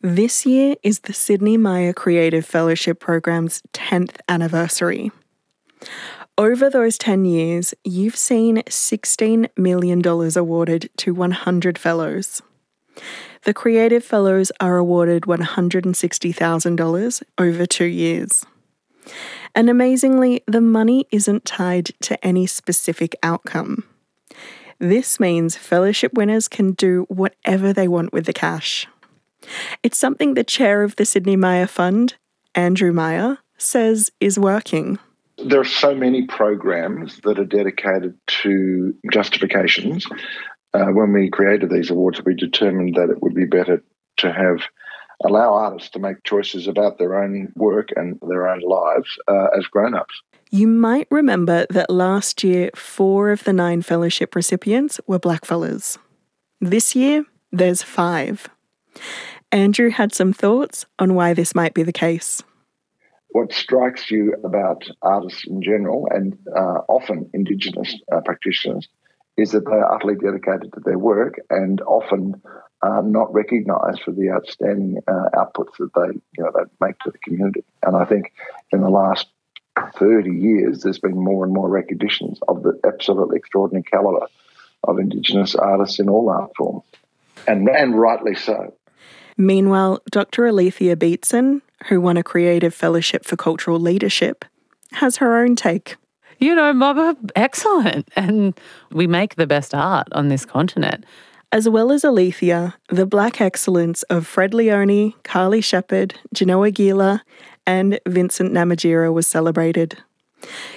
This year is the Sidney Myer Creative Fellowship Program's 10th anniversary. Over those 10 years, you've seen $16 million awarded to 100 fellows. The Creative Fellows are awarded $160,000 over two years. And amazingly, the money isn't tied to any specific outcome. This means fellowship winners can do whatever they want with the cash. It's something the chair of the Sidney Myer Fund, Andrew Myer, says is working. There are so many programs that are dedicated to justifications. Uh, when we created these awards, we determined that it would be better to have allow artists to make choices about their own work and their own lives uh, as grown-ups. You might remember that last year, four of the nine fellowship recipients were blackfellas. This year, there's five. Andrew had some thoughts on why this might be the case. What strikes you about artists in general, and uh, often Indigenous uh, practitioners, is that they are utterly dedicated to their work and often are not recognised for the outstanding uh, outputs that they you know they make to the community. And I think in the last 30 years, there's been more and more recognitions of the absolutely extraordinary calibre of Indigenous artists in all art forms, and, and rightly so. Meanwhile, Dr. Alethea Beetson, who won a Creative Fellowship for Cultural Leadership, has her own take. You know, Mother, excellent. And we make the best art on this continent. As well as Alethea, the black excellence of Fred Leone, Carly Sheppard, Ghenoa Gela, and Vincent Namatjira was celebrated.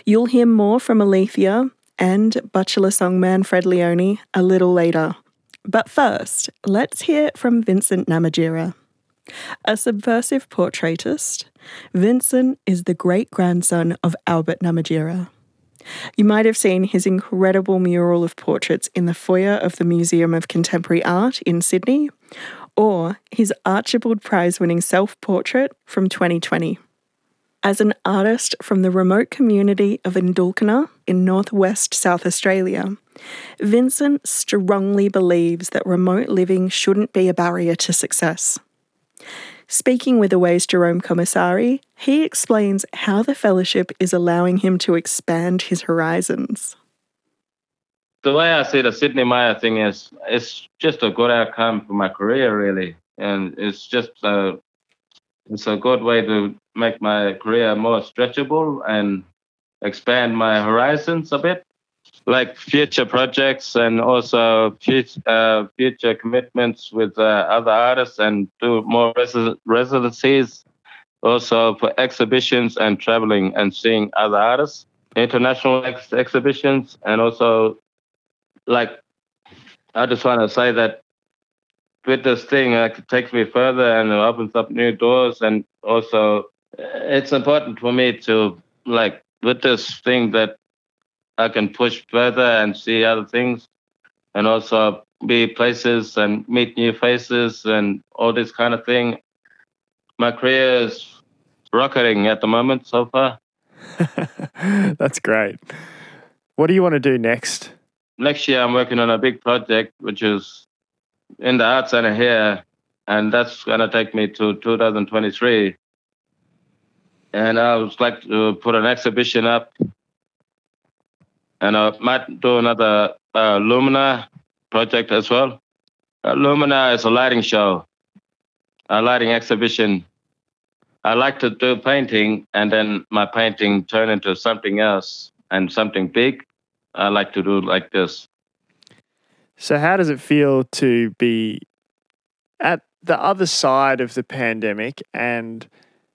You'll hear more from Alethea and Butchulla songman Fred Leone a little later. But first, let's hear from Vincent Namatjira. A subversive portraitist, Vincent is the great grandson of Albert Namatjira. You might have seen his incredible mural of portraits in the foyer of the Museum of Contemporary Art in Sydney, or his Archibald Prize winning self portrait from 2020. As an artist from the remote community of Indulkana in northwest South Australia, Vincent strongly believes that remote living shouldn't be a barrier to success. Speaking with Awaye's Jerome Commissari, he explains how the fellowship is allowing him to expand his horizons the way I see the Sidney Myer thing is, it's just a good outcome for my career, really, and it's just a, it's a good way to make my career more stretchable and expand my horizons a bit, like future projects and also future, uh, future commitments with uh, other artists and do more res- residencies, also for exhibitions and traveling and seeing other artists, international ex- exhibitions, and also like I just want to say that with this thing, uh, it takes me further and it opens up new doors. And also, uh, it's important for me to like with this thing that I can push further and see other things, and also be places and meet new faces and all this kind of thing. My career is rocketing at the moment so far. That's great. What do you want to do next? next year I'm working on a big project which is in the art center here, and that's gonna take me to 2023. And I would like to put an exhibition up, and I might do another uh, Lumina project as well. Uh, Lumina is a lighting show, a lighting exhibition. I like to do painting, and then my painting turn into something else and something big. I like to do like this. So, how does it feel to be at the other side of the pandemic and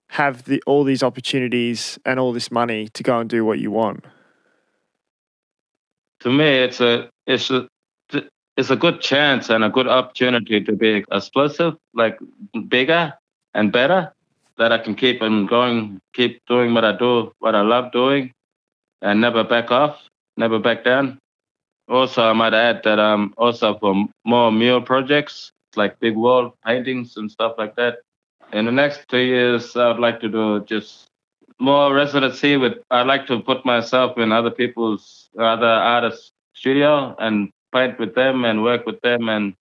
have the all these opportunities and all this money to go and do what you want? To me, it's a it's a it's a good chance and a good opportunity to be explosive, like bigger and better. That I can keep on going, keep doing what I do, what I love doing, and never back off never back down. Also, I might add that I'm also for more mural projects, like big wall paintings and stuff like that. In the next two years, I would like to do just more residency with. I'd like to put myself in other people's, other artists' studio and paint with them and work with them and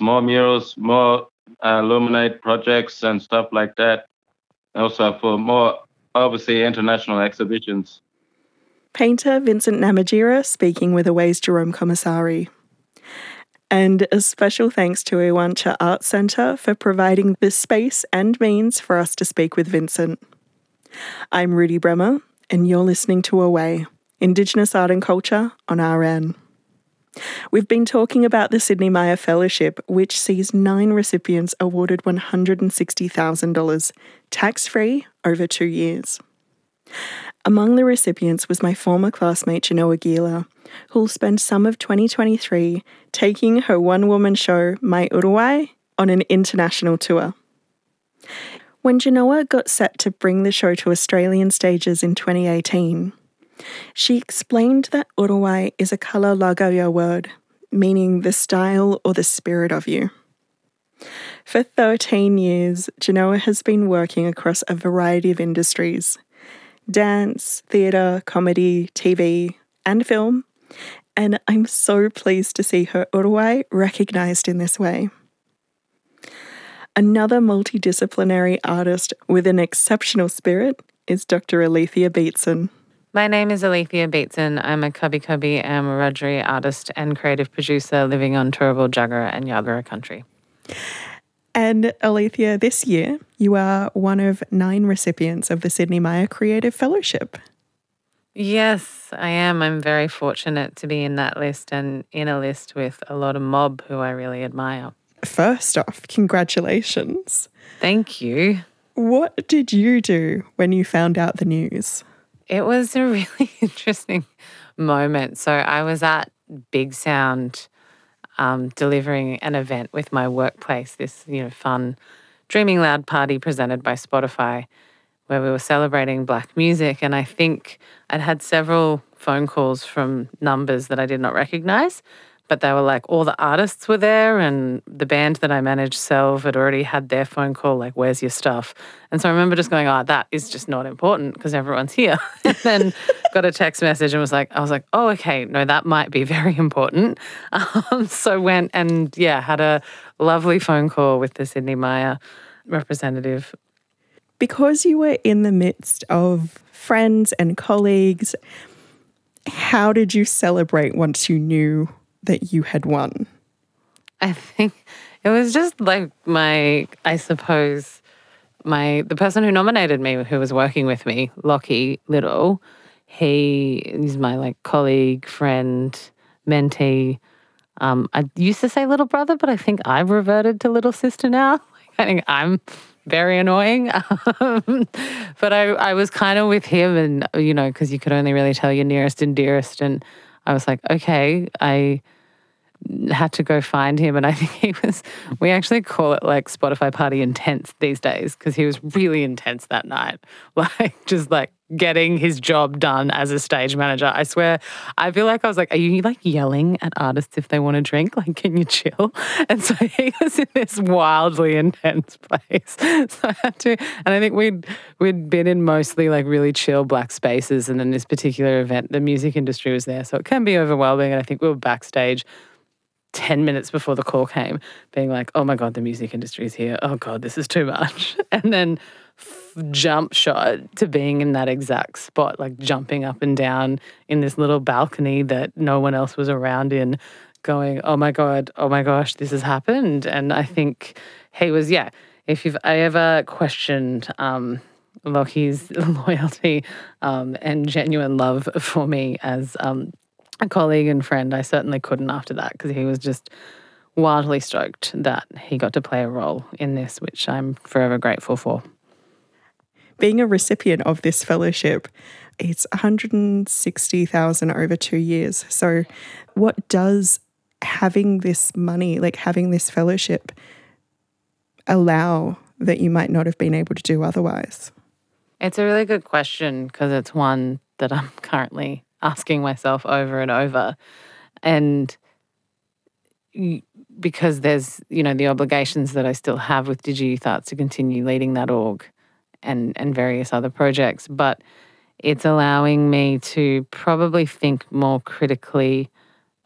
more murals, more illuminate projects and stuff like that. Also for more, obviously, international exhibitions. Painter Vincent Namatjira speaking with Awaye's Jerome Commissari. And a special thanks to Iwantja Arts Centre for providing the space and means for us to speak with Vincent. I'm Rudi Bremer, and you're listening to Awaye, Indigenous Art and Culture on RN. We've been talking about the Sidney Myer Fellowship, which sees nine recipients awarded $160,000, tax free, over two years. Among the recipients was my former classmate Ghenoa Gela, who'll spend some of 2023 taking her one woman show, My Urrwai, on an international tour. When Ghenoa got set to bring the show to Australian stages in 2018, she explained that Urrwai is a lagaya word, meaning the style or the spirit of you. For 13 years, Ghenoa has been working across a variety of industries dance, theatre, comedy, TV, and film, and I'm so pleased to see her Urrwai recognised in this way. Another multidisciplinary artist with an exceptional spirit is Dr. Alethea Beetson. My name is Alethea Beetson. I'm a Kabi Kabi and artist and creative producer living on Turrbal, Jagera, and Yagara country. And Alethea, this year you are one of nine recipients of the Sidney Myer Creative Fellowship. Yes, I am. I'm very fortunate to be in that list and in a list with a lot of mob who I really admire. First off, congratulations. Thank you. What did you do when you found out the news? It was a really interesting moment. So I was at Big Sound um, delivering an event with my workplace, this you know fun Dreaming Loud party presented by Spotify, where we were celebrating black music. And I think I'd had several phone calls from numbers that I did not recognize but they were like all the artists were there and the band that I managed Selv had already had their phone call like where's your stuff? And so I remember just going oh that is just not important because everyone's here. And then got a text message and was like I was like oh okay no that might be very important. Um, so went and yeah had a lovely phone call with the Sidney Myer representative. Because you were in the midst of friends and colleagues how did you celebrate once you knew that you had won? I think it was just like my, I suppose, my the person who nominated me, who was working with me, Lockie Little. He is my like colleague, friend, mentee. Um, I used to say little brother, but I think I've reverted to little sister now. I think I'm very annoying. but I, I was kind of with him, and you know, because you could only really tell your nearest and dearest, and I was like, okay, I had to go find him. And I think he was, we actually call it like Spotify party intense these days because he was really intense that night. Like, just like getting his job done as a stage manager. I swear, I feel like I was like, Are you like yelling at artists if they want to drink? Like, can you chill? And so he was in this wildly intense place. So I had to, and I think we'd, we'd been in mostly like really chill black spaces. And then this particular event, the music industry was there. So it can be overwhelming. And I think we were backstage 10 minutes before the call came, being like, oh my God, the music industry is here. Oh God, this is too much. And then jump shot to being in that exact spot, like jumping up and down in this little balcony that no one else was around in, going, oh my God, oh my gosh, this has happened. And I think he was, yeah, if you've ever questioned, um, Lockie's loyalty um, and genuine love for me as um, a colleague and friend, I certainly couldn't after that because he was just wildly stoked that he got to play a role in this, which I'm forever grateful for. Being a recipient of this fellowship, it's 160,000 over 2 years. So what does having this money, like having this fellowship allow that you might not have been able to do otherwise? It's a really good question because it's one that I'm currently asking myself over and over. And because there's, you know, the obligations that I still have with Digi Youth Arts to continue leading that org and, and various other projects. But it's allowing me to probably think more critically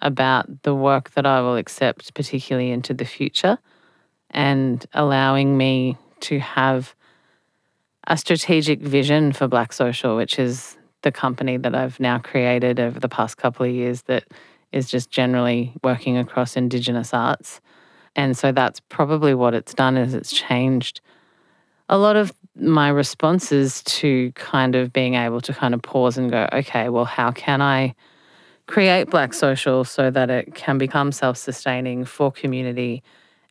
about the work that I will accept, particularly into the future, and allowing me to have a strategic vision for Black Social, which is the company that I've now created over the past couple of years that is just generally working across Indigenous arts. And so that's probably what it's done is it's changed a lot of my responses to kind of being able to kind of pause and go, okay, well, how can I create Black Social so that it can become self sustaining for community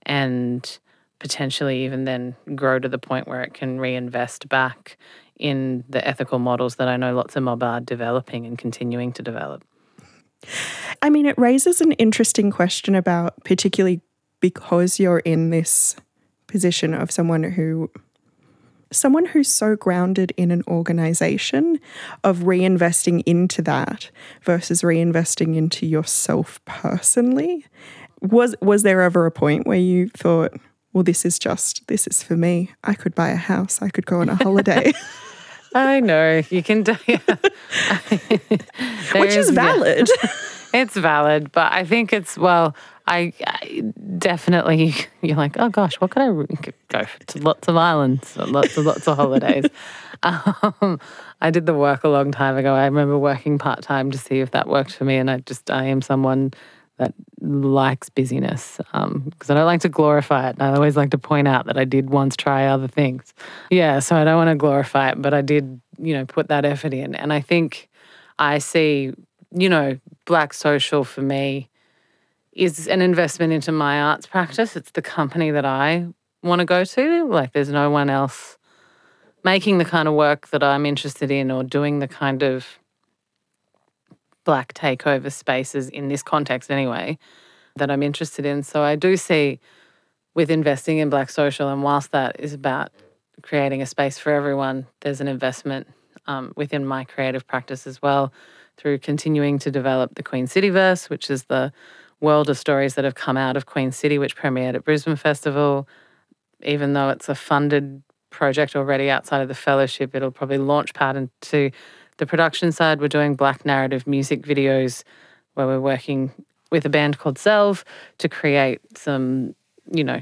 and potentially even then grow to the point where it can reinvest back in the ethical models that I know lots of mob are developing and continuing to develop. I mean, it raises an interesting question about, particularly because you're in this position of someone who someone who's so grounded in an organization of reinvesting into that versus reinvesting into yourself personally. Was was there ever a point where you thought well this is just this is for me. I could buy a house. I could go on a holiday. I know. You can do, yeah. which is valid. It's valid but i think it's well I, I, definitely you're like, oh gosh, what could I go to? Lots of islands, lots of lots of holidays. Um, I did the work a long time ago. I remember working part time to see if that worked for me, and I just I am someone that likes busyness because um, I don't like to glorify it. And I always like to point out that I did once try other things. Yeah, so I don't want to glorify it, but I did, you know, put that effort in, and I think I see, you know, Black Social for me is an investment into my arts practice. It's the company that I want to go to. Like, there's no one else making the kind of work that I'm interested in or doing the kind of black takeover spaces in this context, anyway, that I'm interested in. So, I do see with investing in Black Social, and whilst that is about creating a space for everyone, there's an investment um, within my creative practice as well through continuing to develop the Queen City Verse, which is the world of stories that have come out of Queen City, which premiered at Brisbane Festival. Even though it's a funded project already outside of the fellowship, it'll probably launch pad into the production side. We're doing black narrative music videos where we're working with a band called Zelv to create some, you know,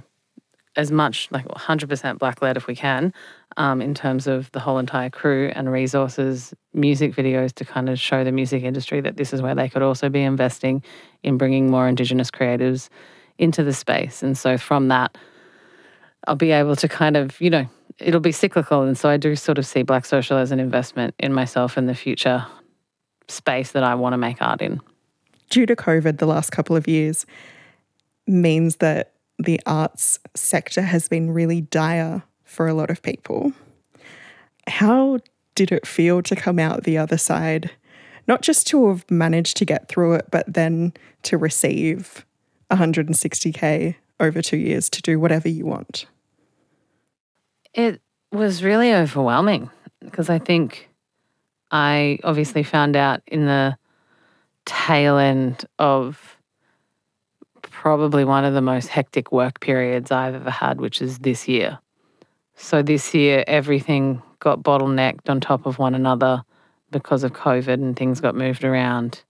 as much like 100% black led if we can um, in terms of the whole entire crew and resources, music videos to kind of show the music industry that this is where they could also be investing in bringing more Indigenous creatives into the space. And so from that, I'll be able to kind of, you know, it'll be cyclical. And so I do sort of see Black Social as an investment in myself in the future space that I want to make art in. Due to COVID, the last couple of years means that the arts sector has been really dire for a lot of people. How did it feel to come out the other side? Not just to have managed to get through it, but then to receive 160K over two years to do whatever you want? It was really overwhelming because I think I obviously found out in the tail end of probably one of the most hectic work periods I've ever had, which is this year. So this year, everything got bottlenecked on top of one another because of COVID and things got moved around.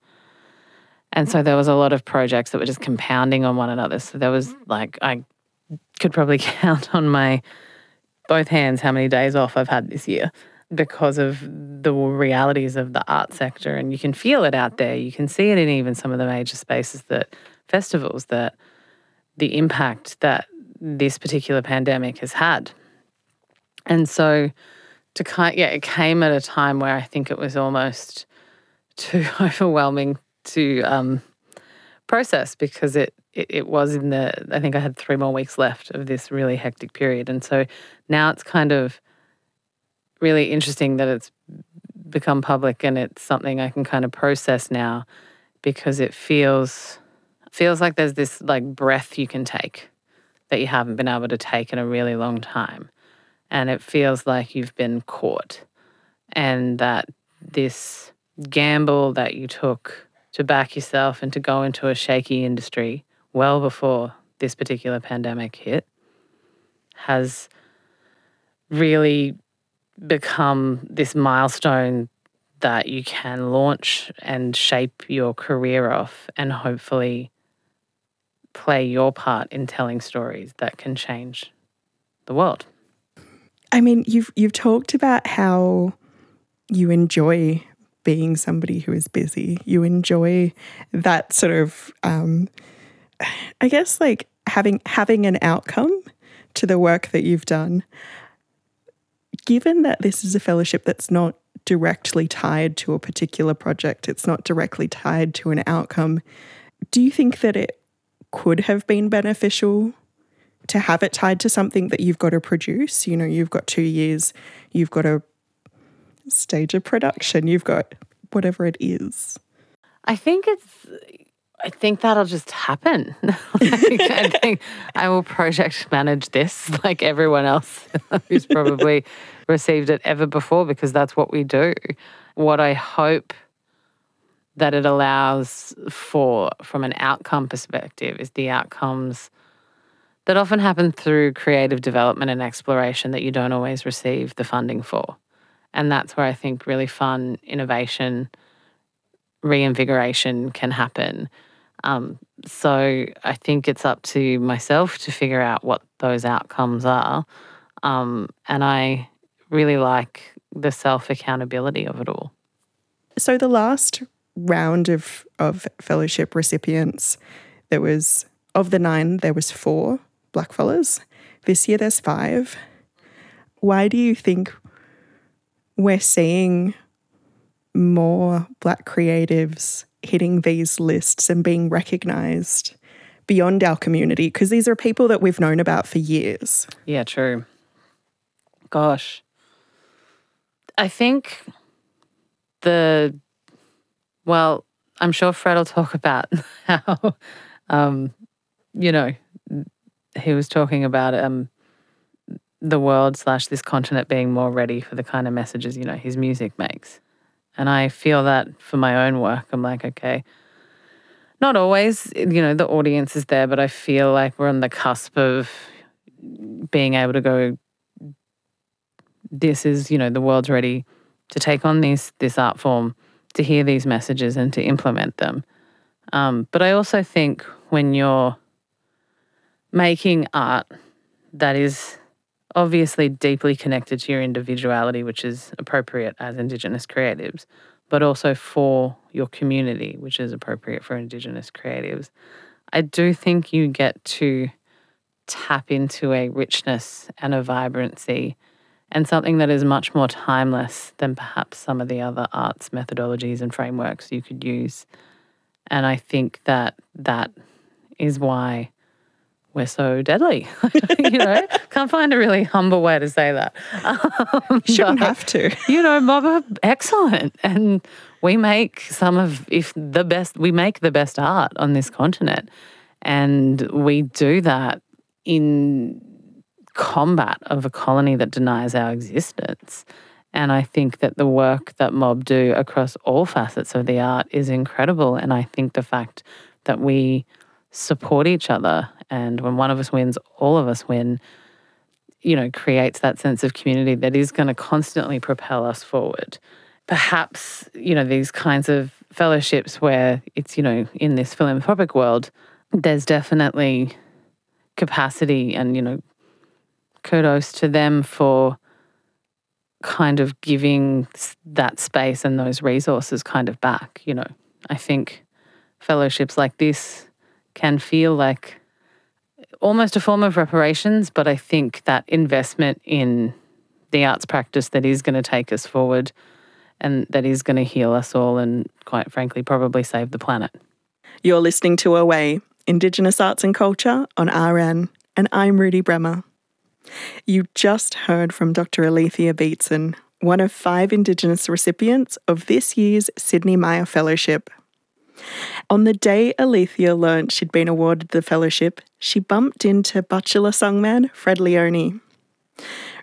And so there was a lot of projects that were just compounding on one another. So there was mm. like, I could probably count on my both hands how many days off I've had this year because of the realities of the art sector. And you can feel it out there. You can see it in even some of the major spaces that festivals that the impact that this particular pandemic has had. And so to kind yeah, it came at a time where I think it was almost too overwhelming to um, process because it, it, it was in the I think I had three more weeks left of this really hectic period. And so now it's kind of really interesting that it's become public and it's something I can kind of process now because it feels feels like there's this like breath you can take that you haven't been able to take in a really long time and it feels like you've been caught, and that this gamble that you took to back yourself and to go into a shaky industry well before this particular pandemic hit has really become this milestone that you can launch and shape your career off and hopefully play your part in telling stories that can change the world. I mean, you've you've talked about how you enjoy being somebody who is busy. You enjoy that sort of, um, I guess, like having having an outcome to the work that you've done. Given that this is a fellowship that's not directly tied to a particular project, it's not directly tied to an outcome. Do you think that it could have been beneficial to have it tied to something that you've got to produce? You know, you've got two years, you've got a stage of production, you've got whatever it is. I think it's. I think that'll just happen. like, I think I will project manage this like everyone else who's probably received it ever before because that's what we do. What I hope that it allows for from an outcome perspective is the outcomes that often happen through creative development and exploration that you don't always receive the funding for. And that's where I think really fun innovation, reinvigoration can happen. Um, so I think it's up to myself to figure out what those outcomes are. Um, and I really like the self accountability of it all. So the last round of, of fellowship recipients, there was, of the nine, there was four blackfellas. This year there's five. Why do you think we're seeing more black creatives hitting these lists and being recognized beyond our community because these are people that we've known about for years. Yeah, true. Gosh. I think the, well, I'm sure Fred will talk about how, um, you know, he was talking about um, the world slash this continent being more ready for the kind of messages, you know, his music makes. And I feel that for my own work, I'm like, okay, not always, you know, the audience is there, but I feel like we're on the cusp of being able to go, this is, you know, the world's ready to take on this this art form, to hear these messages and to implement them. Um, but I also think when you're making art that is obviously deeply connected to your individuality, which is appropriate as Indigenous creatives, but also for your community, which is appropriate for Indigenous creatives. I do think you get to tap into a richness and a vibrancy and something that is much more timeless than perhaps some of the other arts methodologies and frameworks you could use. And I think that that is why we're so deadly. you know, can't find a really humble way to say that. Um, Shouldn't have to. You know, Mob are excellent, and we make some of, if the best, we make the best art on this continent, and we do that in combat of a colony that denies our existence. And I think that the work that Mob do across all facets of the art is incredible. And I think the fact that we support each other. And when one of us wins, all of us win, you know, creates that sense of community that is going to constantly propel us forward. Perhaps, you know, these kinds of fellowships where it's, you know, in this philanthropic world, there's definitely capacity and, you know, kudos to them for kind of giving that space and those resources kind of back, you know. I think fellowships like this can feel like almost a form of reparations, but I think that investment in the arts practice that is going to take us forward and that is going to heal us all and, quite frankly, probably save the planet. You're listening to Awaye, Indigenous Arts and Culture on RN, and I'm Rudi Bremer. You just heard from Dr. Alethea Beetson, one of five Indigenous recipients of this year's Sidney Myer Fellowship. On the day Alethea learnt she'd been awarded the fellowship, she bumped into Butchulla songman Fred Leone.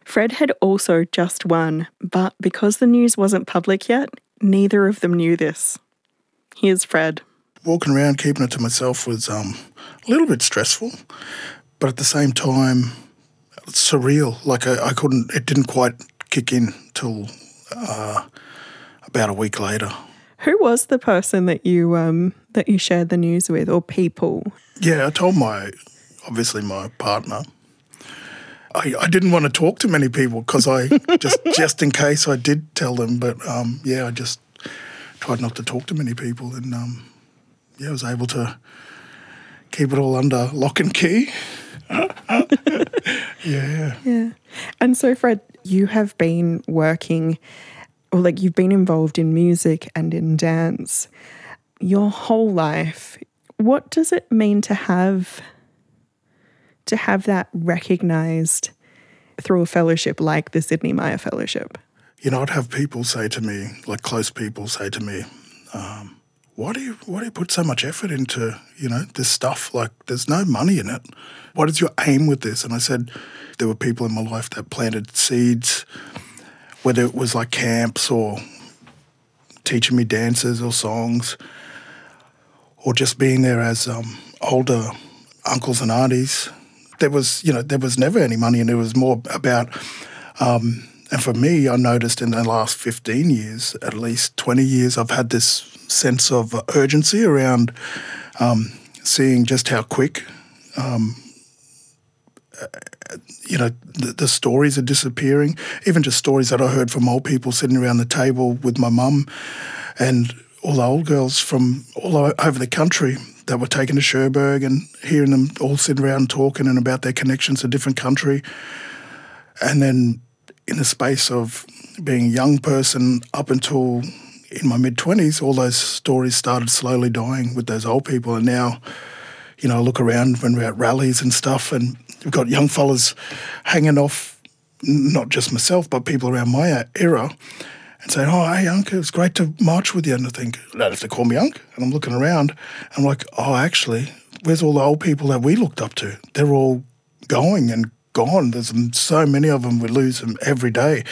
Fred had also just won, but because the news wasn't public yet, neither of them knew this. Here's Fred. Walking around keeping it to myself was um, a little bit stressful, but at the same time, surreal. Like I, I couldn't, it didn't quite kick in till uh, about a week later. Who was the person that you um that you shared the news with, or people? Yeah, I told my obviously my partner. I, I didn't want to talk to many people because I just just in case I did tell them, but um, yeah, I just tried not to talk to many people, and um, yeah, I was able to keep it all under lock and key. yeah. Yeah. And so, Fred, you have been working, or like you've been involved in music and in dance your whole life. What does it mean to have to have that recognized through a fellowship like the Sidney Myer Fellowship? You know, I'd have people say to me, like close people say to me, um, why do you why do you put so much effort into you know this stuff? Like, there's no money in it. What is your aim with this? And I said, there were people in my life that planted seeds, whether it was like camps or teaching me dances or songs, or just being there as um, older uncles and aunties. There was, you know, there was never any money, and it was more about. Um, and for me, I noticed in the last 15 years, at least 20 years, I've had this sense of urgency around um, seeing just how quick, um, you know, the, the, stories are disappearing. Even just stories that I heard from old people sitting around the table with my mum and all the old girls from all over the country that were taken to Cherbourg and hearing them all sitting around talking and about their connections to different country. And then in the space of being a young person up until in my mid 20s, all those stories started slowly dying with those old people. And now, you know, I look around when we're at rallies and stuff, and we've got young fellas hanging off, not just myself, but people around my era, and saying, Oh, hey, Unc, it was great to march with you. And I think, they don't have to call me Unc. And I'm looking around, and I'm like, Oh, actually, where's all the old people that we looked up to? They're all going and gone. There's so many of them, we lose them every day.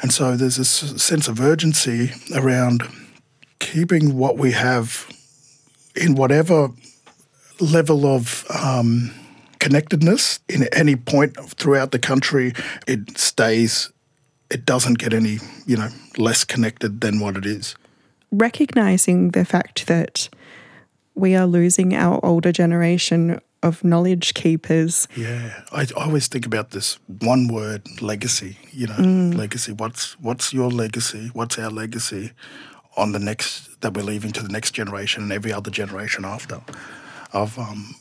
And so there's this sense of urgency around keeping what we have in whatever level of um, connectedness in any point throughout the country, it stays, it doesn't get any, you know, less connected than what it is. Recognizing the fact that we are losing our older generation of knowledge keepers. Yeah, I, I, always think about this one word legacy. You know, mm. legacy. What's what's your legacy? What's our legacy on the next that we're leaving to the next generation and every other generation after? I've um,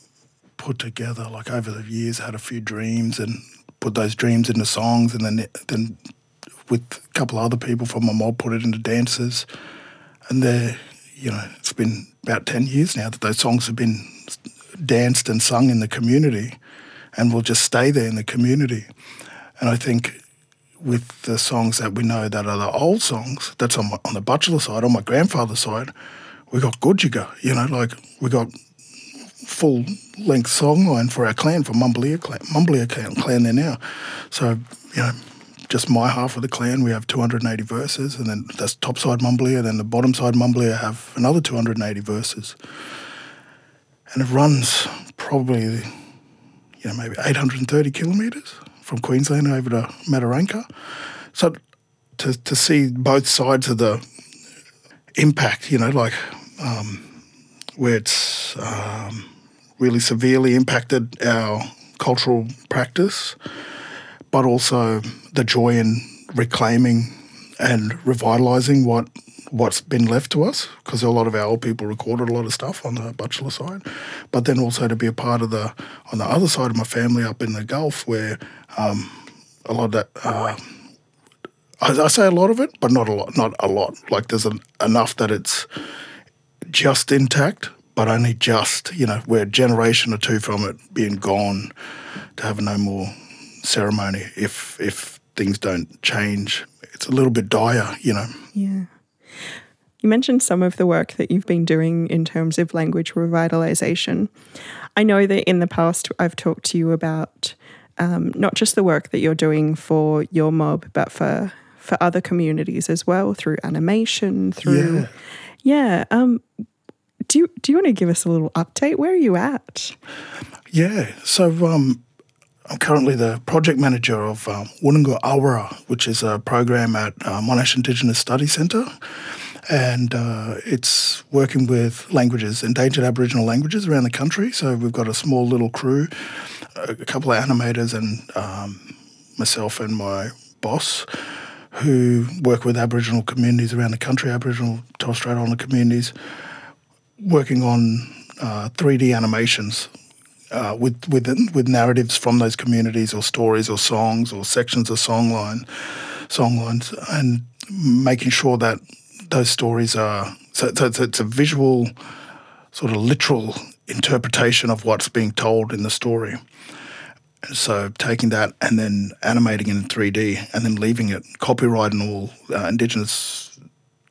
put together like over the years had a few dreams and put those dreams into songs and then then with a couple of other people from my mob put it into dances and they're you know it's been about 10 years now that those songs have been danced and sung in the community and will just stay there in the community. And I think with the songs that we know that are the old songs, that's on, my, on the Butchulla side, on my grandfather's side, we got Gudjiga, you know, like we got full length songline for our clan, for Mumblea clan, Mumblea clan, clan there now. So, you know, just my half of the clan, we have 280 verses, and then that's top side Mumblea, then the bottom side Mumblea have another 280 verses and it runs probably, you know, maybe 830 kilometres from Queensland over to Mataranka. So to, to see both sides of the impact, you know, like um, where it's um, really severely impacted our cultural practice, but also the joy in reclaiming and revitalising what what's been left to us because a lot of our old people recorded a lot of stuff on the Butchulla side, but then also to be a part of the on the other side of my family up in the Gulf where um, a lot of that. Uh, I, say a lot of it, but not a lot. Not a lot. Like there's an, enough that it's just intact, but only just. You know, we're a generation or two from it being gone to have no more ceremony if if things don't change. It's a little bit dire, you know. Yeah. You mentioned some of the work that you've been doing in terms of language revitalization. I know that in the past I've talked to you about um, not just the work that you're doing for your mob, but for for other communities as well through animation, through yeah. yeah um, do you do you want to give us a little update? Where are you at? Yeah, so um, I'm currently the project manager of um, Wunungu Awara, which is a program at uh, Monash Indigenous Study Centre and uh, it's working with languages, endangered Aboriginal languages around the country. So we've got a small little crew, a couple of animators, and um, myself and my boss who work with Aboriginal communities around the country, Aboriginal Torres Strait Islander communities, working on uh, 3D animations uh, with with with narratives from those communities, or stories, or songs, or sections of songline, songlines, and making sure that those stories are so, so it's, it's a visual, sort of literal interpretation of what's being told in the story. So taking that and then animating it in 3D and then leaving it copyright and all uh, Indigenous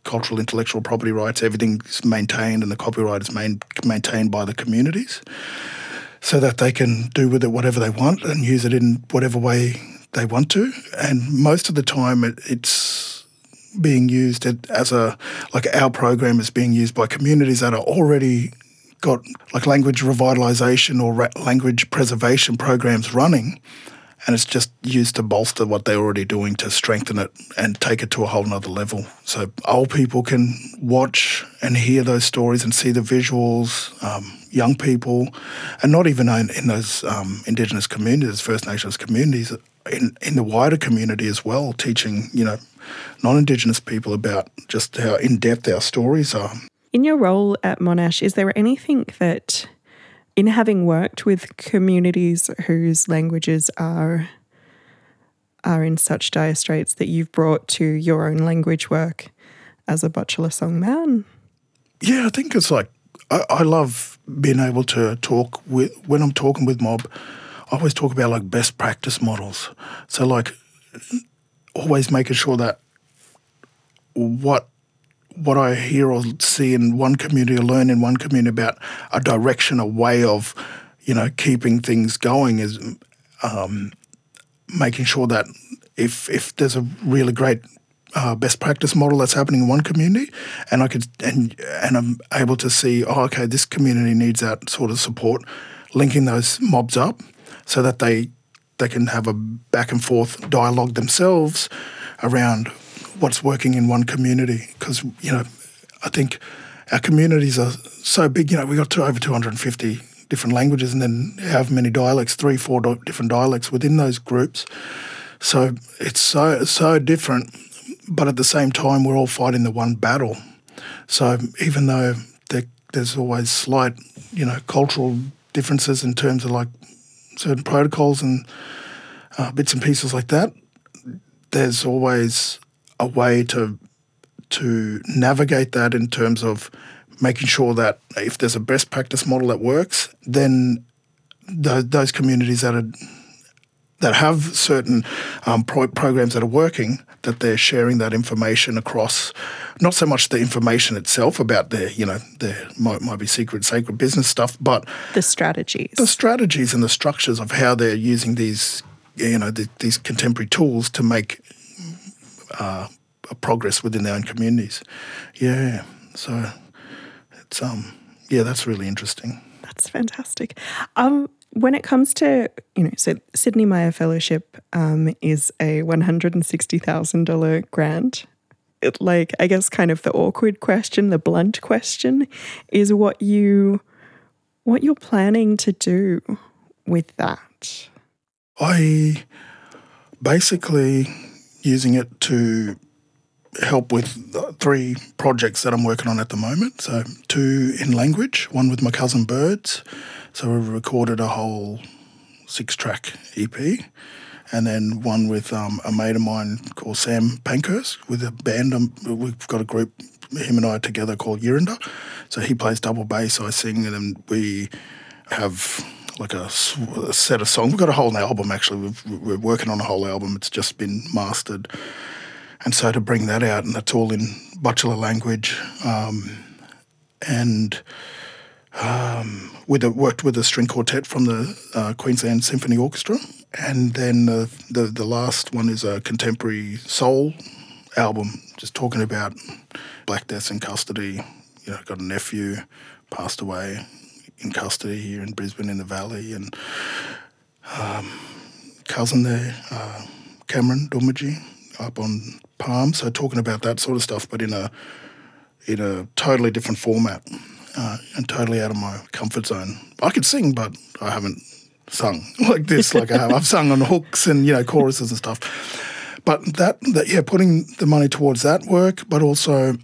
cultural intellectual property rights, everything's maintained and the copyright is main, maintained by the communities so that they can do with it whatever they want and use it in whatever way they want to. And most of the time it, it's being used as a, like our program is being used by communities that are already got like language revitalization or language preservation programs running, and it's just used to bolster what they're already doing to strengthen it and take it to a whole nother level. So old people can watch and hear those stories and see the visuals. Um, young people, and not even in, in those um, Indigenous communities, First Nations communities, in in the wider community as well, teaching you know non-Indigenous people about just how in depth our stories are. In your role at Monash, is there anything that, in having worked with communities whose languages are are in such dire straits, that you've brought to your own language work as a Butchulla songman? Yeah, I think it's like I, I love being able to talk with when I'm talking with mob. I always talk about like best practice models. So like always making sure that what what I hear or see in one community or learn in one community about a direction, a way of, you know, keeping things going is um, making sure that if if there's a really great uh, best practice model that's happening in one community, and I could and and I'm able to see, oh, okay, this community needs that sort of support, linking those mobs up so that they they can have a back and forth dialogue themselves around what's working in one community because you know I think our communities are so big. You know, we got to over 250 different languages, and then have many dialects, three, four different dialects within those groups. So it's so so different, but at the same time, we're all fighting the one battle. So even though there, there's always slight, you know, cultural differences in terms of like certain protocols and uh, bits and pieces like that, there's always a way to to navigate that in terms of making sure that if there's a best practice model that works, then those, those communities that are that have certain um, pro- programs that are working, that they're sharing that information across, not so much the information itself about their, you know, their might, might be secret, sacred business stuff, but the strategies, the strategies and the structures of how they're using these, you know, the, these contemporary tools to make uh, progress within their own communities. Yeah, so it's um yeah, that's really interesting. That's fantastic. Um, when it comes to you know, so Sidney Myer Fellowship um, is a one hundred and sixty thousand dollar grant. It, like I guess kind of the awkward question, the blunt question, is what you what you're planning to do with that. I basically using it to help with three projects that I'm working on at the moment. So, two in language, one with my cousin Birds. So, we've recorded a whole six track EP. And then one with um, a mate of mine called Sam Pankhurst with a band. Um, we've got a group, him and I together called Yirinda. So he plays double bass, I sing, and then we have like a, a, set of songs. We've got a whole album actually. we are working on a whole album. It's just been mastered, and so to bring that out, and that's all in Butchulla language, um, and um, with a, worked with a string quartet from the uh, Queensland Symphony Orchestra, and then the, the the last one is a contemporary soul album, just talking about Black Deaths in custody. You know, got a nephew passed away in custody here in Brisbane in the Valley, and um, cousin there, uh, Cameron Doomadgee, up on Palm. So talking about that sort of stuff, but in a in a totally different format uh, and totally out of my comfort zone. I could sing, but I haven't sung like this. like I have. I've sung on hooks and you know choruses and stuff. But that, that yeah, putting the money towards that work, but also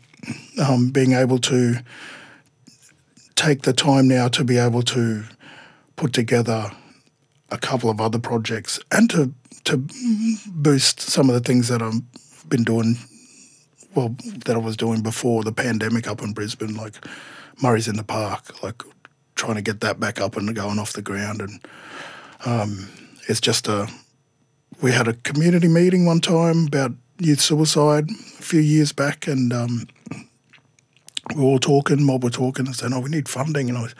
um, being able to take the time now to be able to put together a couple of other projects and to to boost some of the things that I've been doing well that I was doing before the pandemic up in Brisbane, like Murri's in the Park, like trying to get that back up and going off the ground. And um, it's just a we had a community meeting one time about youth suicide a few years back, and um, we were all talking, mob were talking, and saying, "Oh, we need funding." And I was,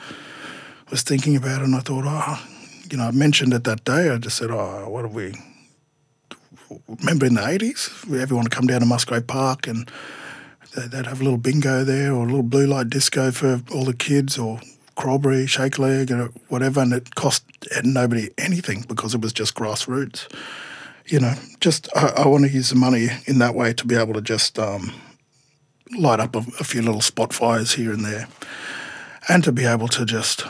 was thinking about it, and I thought, "Oh, you know," I mentioned it that day. I just said, "Oh, what have we?" Remember in the eighties, everyone would come down to Musgrave Park and they'd have a little bingo there or a little blue light disco for all the kids or Corroboree, Shake Leg, or whatever, and it cost nobody anything because it was just grassroots. You know, just I, I want to use the money in that way to be able to just um, light up a, a few little spot fires here and there, and to be able to just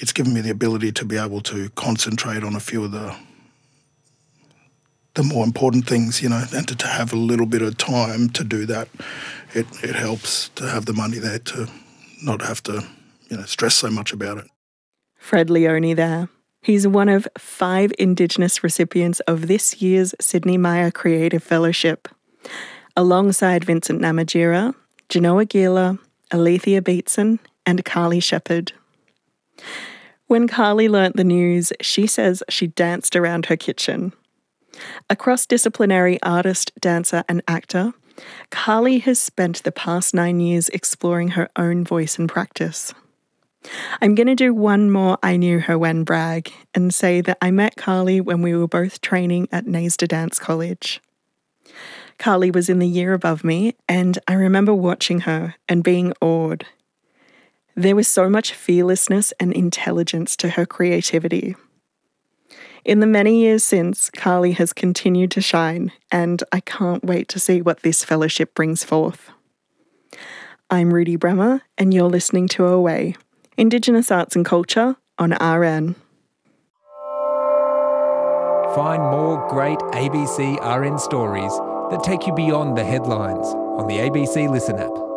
it's given me the ability to be able to concentrate on a few of the the more important things, you know, and to, to have a little bit of time to do that. It it helps to have the money there to not have to, you know, stress so much about it. Fred Leone there. He's one of five Indigenous recipients of this year's Sidney Myer Creative Fellowship, alongside Vincent Namatjira, Ghenoa Gela, Alethea Beetson, and Carly Sheppard. When Carly learnt the news, she says she danced around her kitchen. A cross disciplinary artist, dancer, and actor, Carly has spent the past nine years exploring her own voice and practice. I'm going to do one more I Knew Her When brag and say that I met Carly when we were both training at NAISDA Dance College. Carly was in the year above me, and I remember watching her and being awed. There was so much fearlessness and intelligence to her creativity. In the many years since, Carly has continued to shine, and I can't wait to see what this fellowship brings forth. I'm Rudi Bremer, and you're listening to Awaye Indigenous Arts and Culture on RN. Find more great ABC RN stories that take you beyond the headlines on the ABC Listen app.